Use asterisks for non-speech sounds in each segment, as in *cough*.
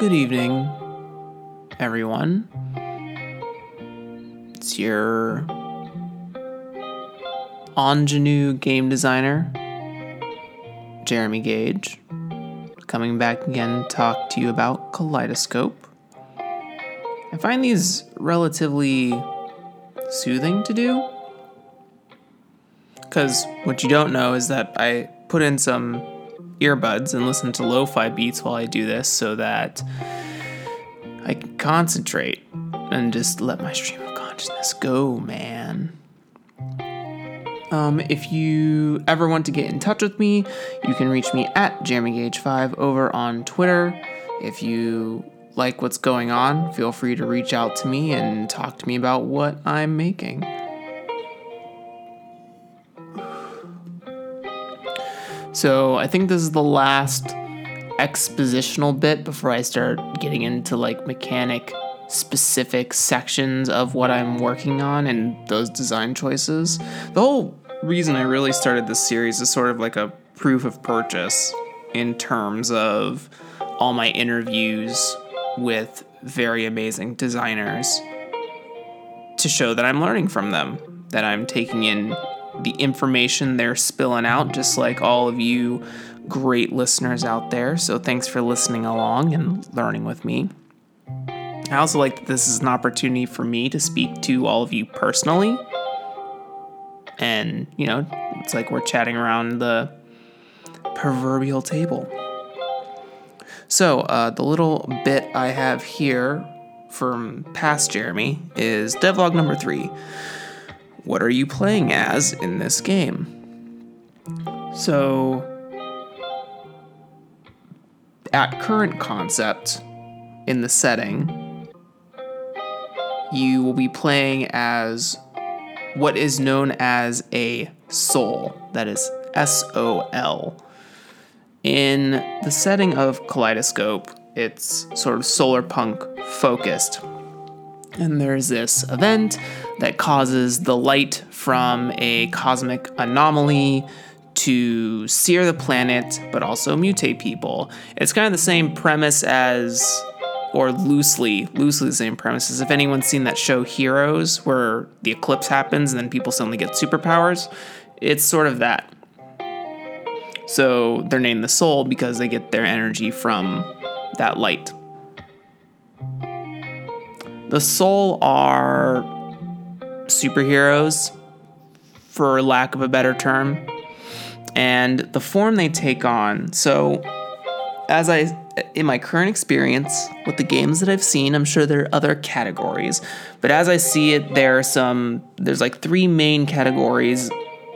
Good evening, everyone. It's your ingenue game designer, Jeremy Gage, coming back again to talk to you about Kaleidoscope. I find these relatively soothing to do. Because what you don't know is that I put in some earbuds and listen to lo fi beats while I do this so that I can concentrate and just let my stream of consciousness go, man. Um, if you ever want to get in touch with me, you can reach me at JeremyGage5 over on Twitter. If you like what's going on, feel free to reach out to me and talk to me about what I'm making. So I think this is the last expositional bit before I start getting into like mechanic specific sections of what I'm working on and those design choices. The whole reason I really started this series is sort of like a proof of purchase in terms of all my interviews with very amazing designers to show that I'm learning from them, that I'm taking in the information they're spilling out, just like all of you great listeners out there. So thanks for listening along and learning with me. I also like that this is an opportunity for me to speak to all of you personally. And, you know, it's like we're chatting around the proverbial table. So, uh, the little bit I have here from past Jeremy is devlog number three. What are you playing as in this game? So, at current concept in the setting, you will be playing as what is known as a Sol. That is S O L. In the setting of Kaleidoscope, it's sort of solar punk focused. And there's this event that causes the light from a cosmic anomaly to sear the planet, but also mutate people. It's kind of the same premise as, or loosely, loosely the same premise as if anyone's seen that show Heroes, where the eclipse happens and then people suddenly get superpowers. It's sort of that. So they're named the Sol because they get their energy from that light. The Sol are superheroes, for lack of a better term, and the form they take on. So, as I, in my current experience with the games that I've seen, I'm sure there are other categories, but as I see it, there are some, there's like three main categories,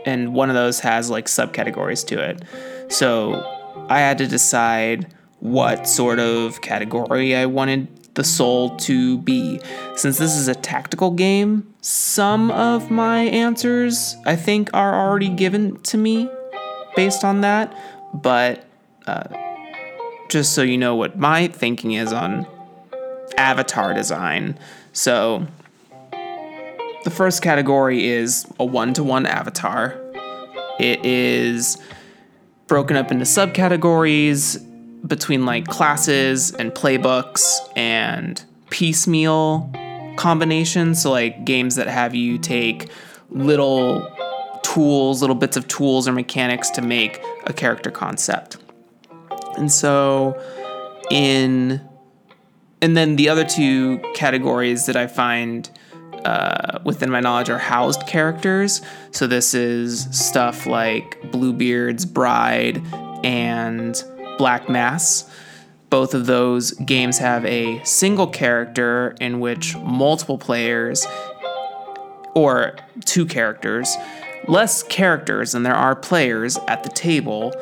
and one of those has like subcategories to it. So, I had to decide what sort of category I wanted the Sol to be. Since this is a tactical game, some of my answers I think are already given to me based on that, but uh, just so you know what my thinking is on avatar design. So, the first category is a one to one avatar. It is broken up into subcategories between like classes and playbooks and piecemeal combinations. So, like games that have you take little tools, little bits of tools or mechanics to make a character concept. And so, in and then the other two categories that I find uh, within my knowledge are housed characters. So this is stuff like Bluebeard's Bride and Black Mass. Both of those games have a single character in which multiple players, or two characters, less characters than there are players at the table,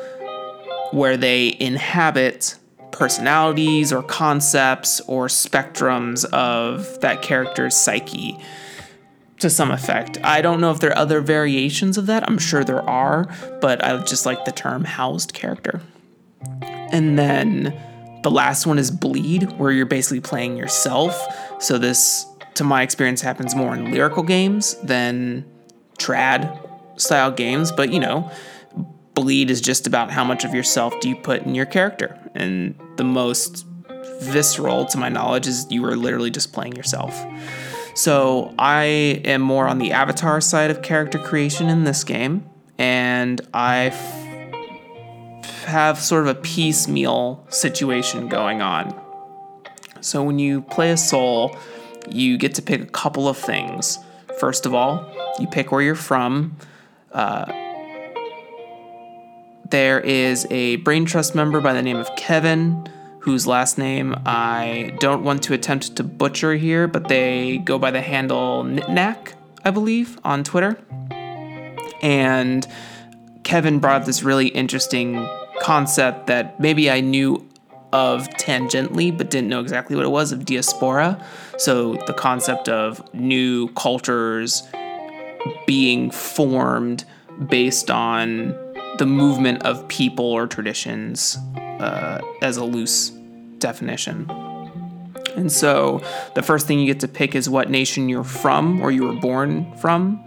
where they inhabit personalities or concepts or spectrums of that character's psyche to some effect. I don't know if there are other variations of that. I'm sure there are, but I just like the term housed character. And then the last one is bleed, where you're basically playing yourself. So this, to my experience, happens more in lyrical games than trad style games. But you know, bleed is just about how much of yourself do you put in your character, and the most visceral to my knowledge is you are literally just playing yourself. So I am more on the avatar side of character creation in this game, and I have sort of a piecemeal situation going on. So when you play a Sol, you get to pick a couple of things. First of all, you pick where you're from. Uh, there is a brain trust member by the name of Kevin, whose last name I don't want to attempt to butcher here, but they go by the handle Knitnack, I believe, on Twitter. And Kevin brought up this really interesting concept that maybe I knew of tangentially, but didn't know exactly what it was of diaspora. So the concept of new cultures being formed based on the movement of people or traditions uh, as a loose definition. And so the first thing you get to pick is what nation you're from or you were born from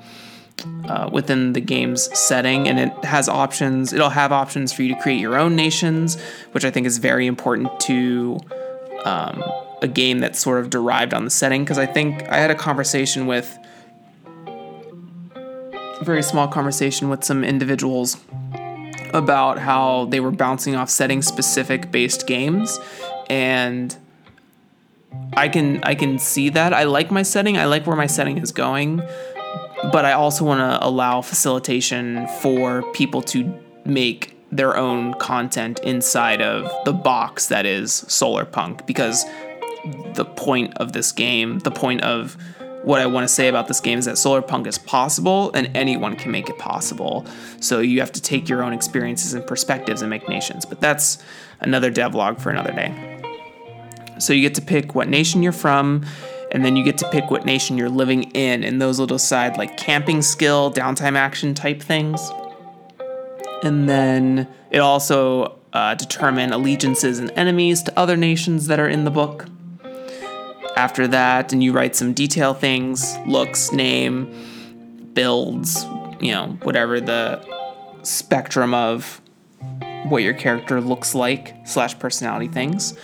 uh, within the game's setting. And it has options, it'll have options for you to create your own nations, which I think is very important to um, a game that's sort of derived on the setting. Because I think I had a conversation with, a very small conversation with some individuals about how they were bouncing off setting specific based games and I can I can see that. I like my setting. I like where my setting is going, but I also want to allow facilitation for people to make their own content inside of the box that is Solar Punk because the point of this game, the point of what I want to say about this game is that solar punk is possible and anyone can make it possible. So you have to take your own experiences and perspectives and make nations. But that's another devlog for another day. So you get to pick what nation you're from, and then you get to pick what nation you're living in, and those will decide like camping skill, downtime action type things. And then it also uh, determine allegiances and enemies to other nations that are in the book after that, and you write some detail things, looks, name, builds, you know, whatever the spectrum of what your character looks like slash personality things.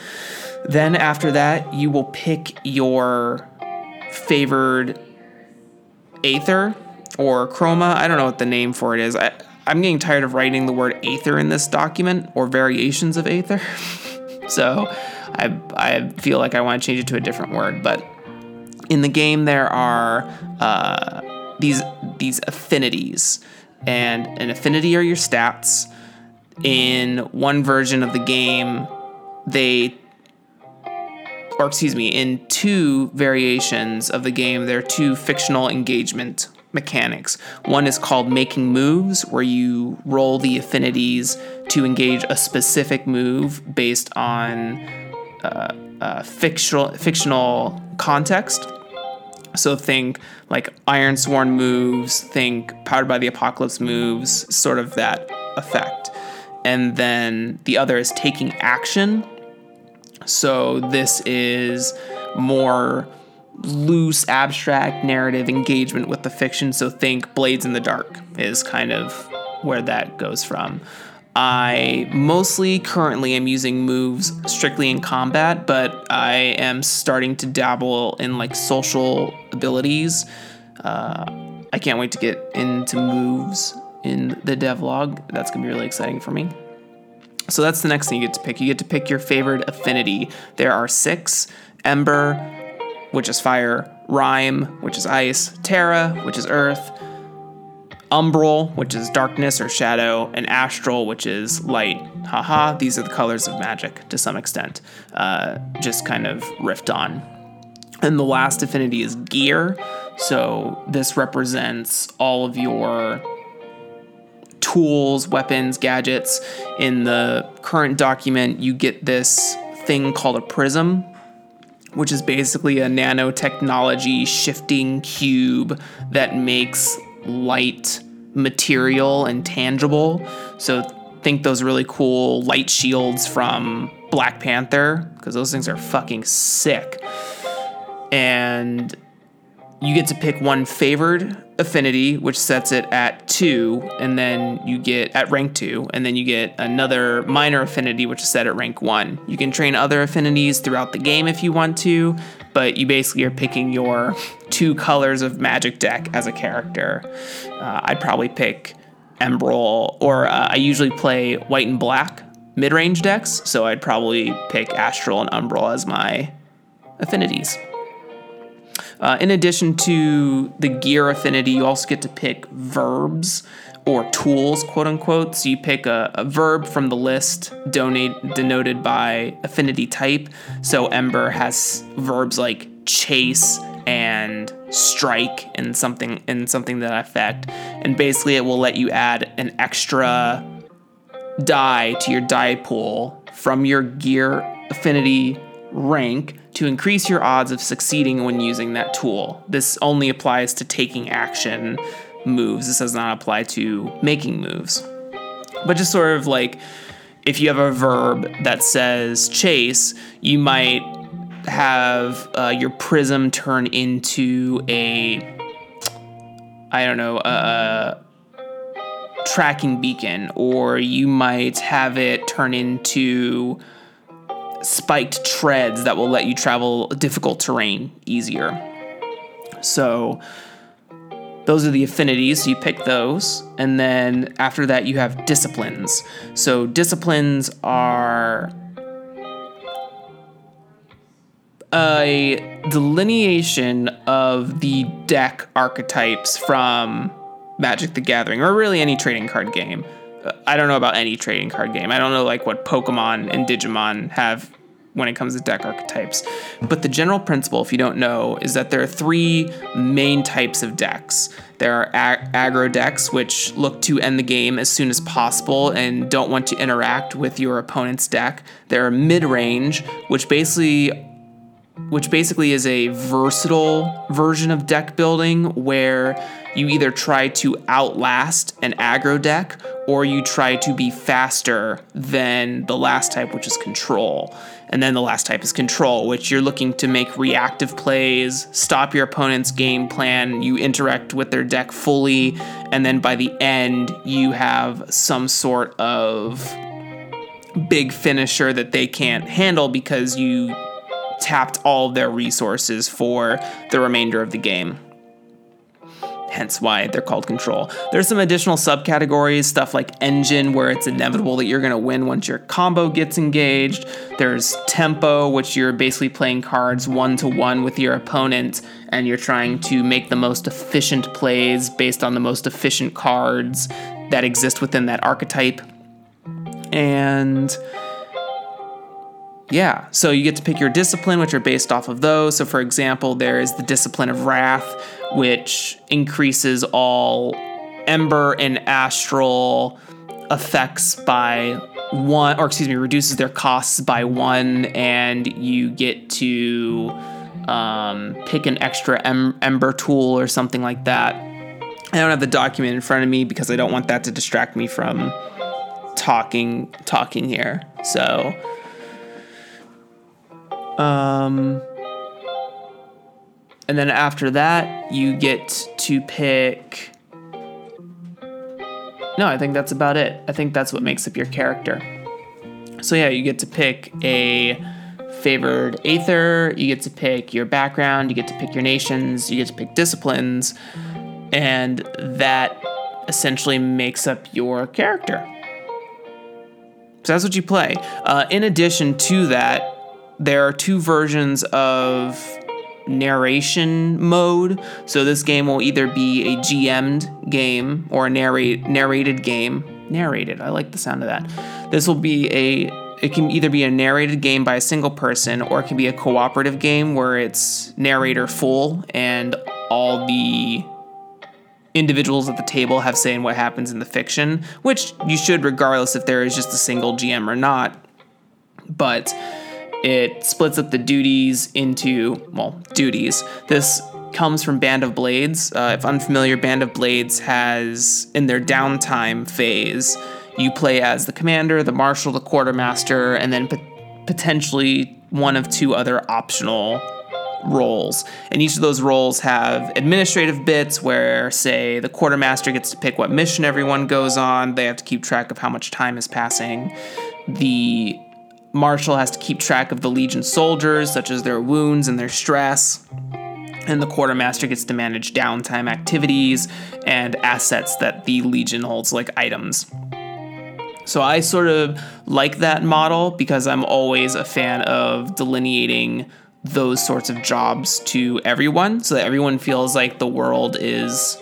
Then after that, you will pick your favored aether or chroma. I don't know what the name for it is. I, I'm getting tired of writing the word aether in this document or variations of aether. *laughs* so I, I feel like I want to change it to a different word. But in the game, there are uh, these these affinities, and an affinity are your stats. In one version of the game, they or excuse me, in two variations of the game, there are two fictional engagement mechanics. One is called making moves, where you roll the affinities to engage a specific move based on uh, uh, fictional fictional context. So think like Ironsworn moves, think Powered by the Apocalypse moves, sort of that effect. And then the other is taking action. So this is more loose, abstract narrative engagement with the fiction. So think Blades in the Dark is kind of where that goes from. I mostly currently am using moves strictly in combat, but I am starting to dabble in like social abilities. Uh, I can't wait to get into moves in the devlog. That's gonna be really exciting for me. So that's the next thing you get to pick. You get to pick your favorite affinity. There are six Ember, which is fire, Rime, which is ice, Terra, which is earth, umbral, which is darkness or shadow, and astral, which is light. Haha, these are the colors of magic to some extent, uh, just kind of riffed on. And the last affinity is gear. So this represents all of your tools, weapons, gadgets. In the current document, you get this thing called a prism, which is basically a nanotechnology shifting cube that makes light material and tangible. So think those really cool light shields from Black Panther because those things are fucking sick. And you get to pick one favored affinity, which sets it at two, and then you get at rank two, and then you get another minor affinity, which is set at rank one. You can train other affinities throughout the game if you want to, but you basically are picking your two colors of magic deck as a character. Uh, I'd probably pick Emerald, or uh, I usually play white and black mid range decks, so I'd probably pick Astral and Umbral as my affinities. Uh, in addition to the gear affinity, you also get to pick verbs or tools, quote unquote. So you pick a, a verb from the list donate, denoted by affinity type. So Ember has verbs like chase and strike and something and something that affect. And basically it will let you add an extra die to your die pool from your gear affinity rank to increase your odds of succeeding when using that tool. This only applies to taking action moves. This does not apply to making moves. But just sort of like if you have a verb that says chase, you might have uh, your prism turn into a, I don't know, a tracking beacon, or you might have it turn into spiked treads that will let you travel difficult terrain easier. So those are the affinities, you pick those. And then after that, you have disciplines. So disciplines are a delineation of the deck archetypes from Magic the Gathering, or really any trading card game. I don't know about any trading card game. I don't know like what Pokemon and Digimon have when it comes to deck archetypes. But the general principle, if you don't know, is that there are three main types of decks. There are ag- aggro decks, which look to end the game as soon as possible and don't want to interact with your opponent's deck. There are mid range, which basically which basically is a versatile version of deck building where you either try to outlast an aggro deck or you try to be faster than the last type, which is control. And then the last type is control, which you're looking to make reactive plays, stop your opponent's game plan, you interact with their deck fully, and then by the end, you have some sort of big finisher that they can't handle because you tapped all their resources for the remainder of the game. Hence why they're called control. There's some additional subcategories, stuff like engine, where it's inevitable that you're going to win once your combo gets engaged. There's tempo, which you're basically playing cards one to one with your opponent, and you're trying to make the most efficient plays based on the most efficient cards that exist within that archetype. And yeah, so you get to pick your discipline, which are based off of those. So, for example, there is the discipline of wrath, which increases all ember and astral effects by one, or excuse me, reduces their costs by one, and you get to um, pick an extra em- ember tool or something like that. I don't have the document in front of me because I don't want that to distract me from talking talking here. So um, and then after that, you get to pick. No, I think that's about it. I think that's what makes up your character. So, yeah, you get to pick a favored Aether, you get to pick your background, you get to pick your nations, you get to pick disciplines, and that essentially makes up your character. So that's what you play. Uh, in addition to that, there are two versions of narration mode. So this game will either be a GM'd game or a narrate, narrated game. Narrated, I like the sound of that. This will be a it can either be a narrated game by a single person or it can be a cooperative game where it's narrator full and all the individuals at the table have say in what happens in the fiction, which you should regardless if there is just a single GM or not. But it splits up the duties into, well, duties. This comes from Band of Blades. Uh, if unfamiliar, Band of Blades has, in their downtime phase, you play as the commander, the marshal, the quartermaster, and then potentially one of two other optional roles. And each of those roles have administrative bits where, say, the quartermaster gets to pick what mission everyone goes on, they have to keep track of how much time is passing. The marshal has to keep track of the legion soldiers, such as their wounds and their stress. And the quartermaster gets to manage downtime activities and assets that the legion holds, like items. So I sort of like that model because I'm always a fan of delineating those sorts of jobs to everyone so that everyone feels like the world is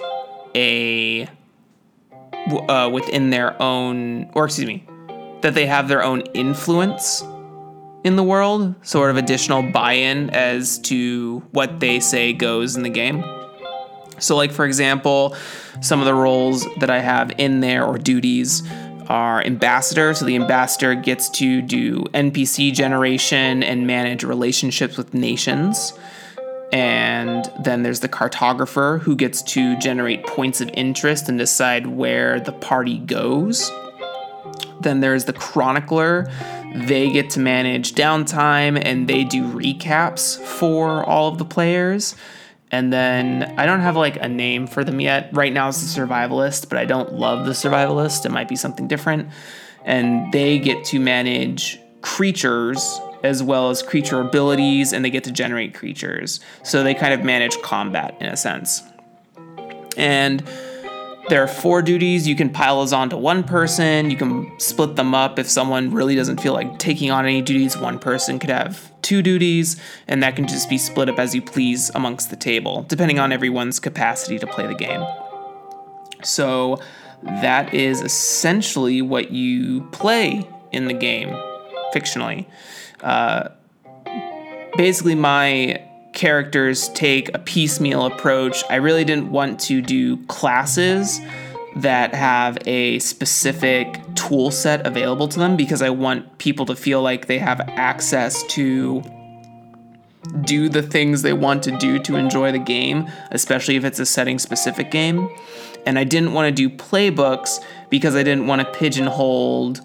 a uh, within their own or excuse me that they have their own influence in the world sort of additional buy-in as to what they say goes in the game so like for example some of the roles that i have in there or duties are ambassador. So the ambassador gets to do NPC generation and manage relationships with nations. And then there's the cartographer who gets to generate points of interest and decide where the party goes. Then there's the chronicler. They get to manage downtime and they do recaps for all of the players. And then I don't have like a name for them yet. Right now it's the survivalist, but I don't love the survivalist. It might be something different. And they get to manage creatures as well as creature abilities, and they get to generate creatures. So they kind of manage combat in a sense. And there are four duties. You can pile those onto one person. You can split them up if someone really doesn't feel like taking on any duties. One person could have two duties, and that can just be split up as you please amongst the table, depending on everyone's capacity to play the game. So that is essentially what you play in the game, fictionally. Uh, basically, my characters take a piecemeal approach. I really didn't want to do classes that have a specific tool set available to them because I want people to feel like they have access to do the things they want to do to enjoy the game, especially if it's a setting specific game. And I didn't want to do playbooks because I didn't want to pigeonhole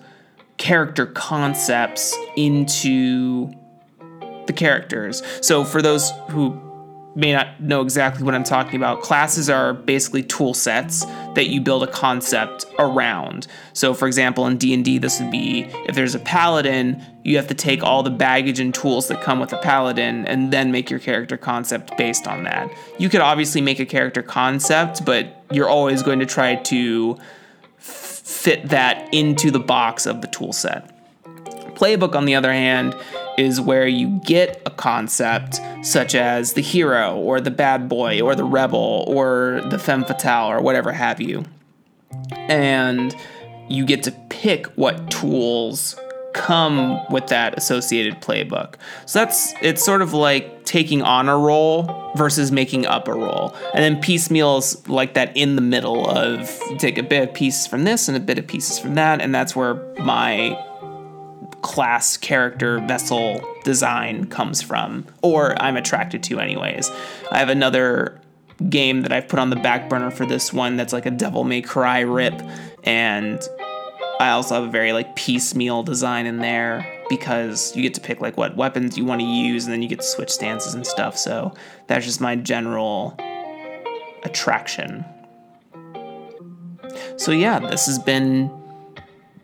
character concepts into the characters. So for those who may not know exactly what I'm talking about, classes are basically tool sets that you build a concept around. So for example, in D&D this would be if there's a paladin, you have to take all the baggage and tools that come with a paladin and then make your character concept based on that. You could obviously make a character concept, but you're always going to try to fit that into the box of the tool set. Playbook on the other hand is where you get a concept such as the hero or the bad boy or the rebel or the femme fatale or whatever have you. And you get to pick what tools come with that associated playbook. So that's it's sort of like taking on a role versus making up a role. And then piecemeals like that in the middle of take a bit of pieces from this and a bit of pieces from that and that's where my class character vessel design comes from, or I'm attracted to, anyways. I have another game that I've put on the back burner for this one that's like a Devil May Cry rip, and I also have a very like piecemeal design in there because you get to pick like what weapons you want to use and then you get to switch stances and stuff. So that's just my general attraction. So yeah, this has been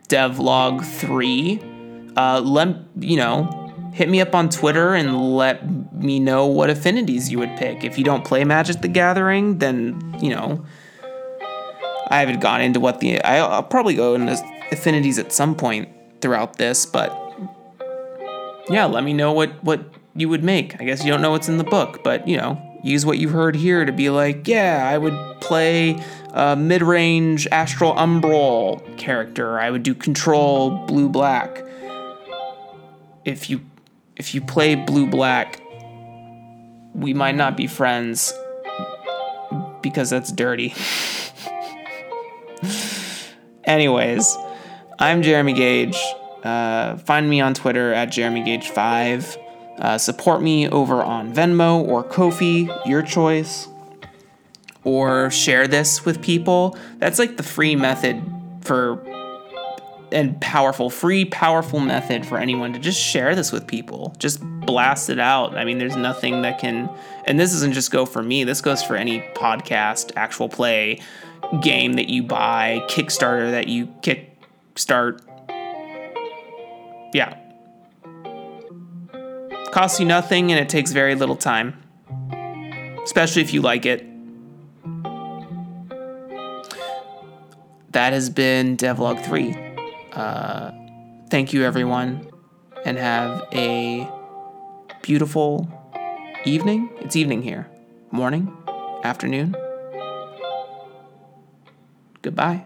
Devlog 3 uh, let you know hit me up on Twitter and let me know what affinities you would pick. If you don't play Magic the Gathering, then you know I haven't gone into what the I'll probably go into affinities at some point throughout this, but yeah, let me know what what you would make. I guess you don't know what's in the book, but you know, use what you've heard here to be like, yeah, I would play a mid-range Astral Umbral character. I would do control blue black if you if you play blue black, we might not be friends because that's dirty. *laughs* Anyways, I'm Jeremy Gage. Uh, find me on Twitter at Jeremy Gage5. Uh, support me over on Venmo or Ko-fi, your choice. Or share this with people. That's like the free method for and powerful, free, powerful method for anyone to just share this with people. Just blast it out. I mean, there's nothing that can, and this doesn't just go for me, this goes for any podcast, actual play, game that you buy, Kickstarter that you kickstart. Yeah. Costs you nothing and it takes very little time, especially if you like it. That has been Devlog 3. Uh, thank you, everyone, and have a beautiful evening. It's evening here. Morning, afternoon. Goodbye.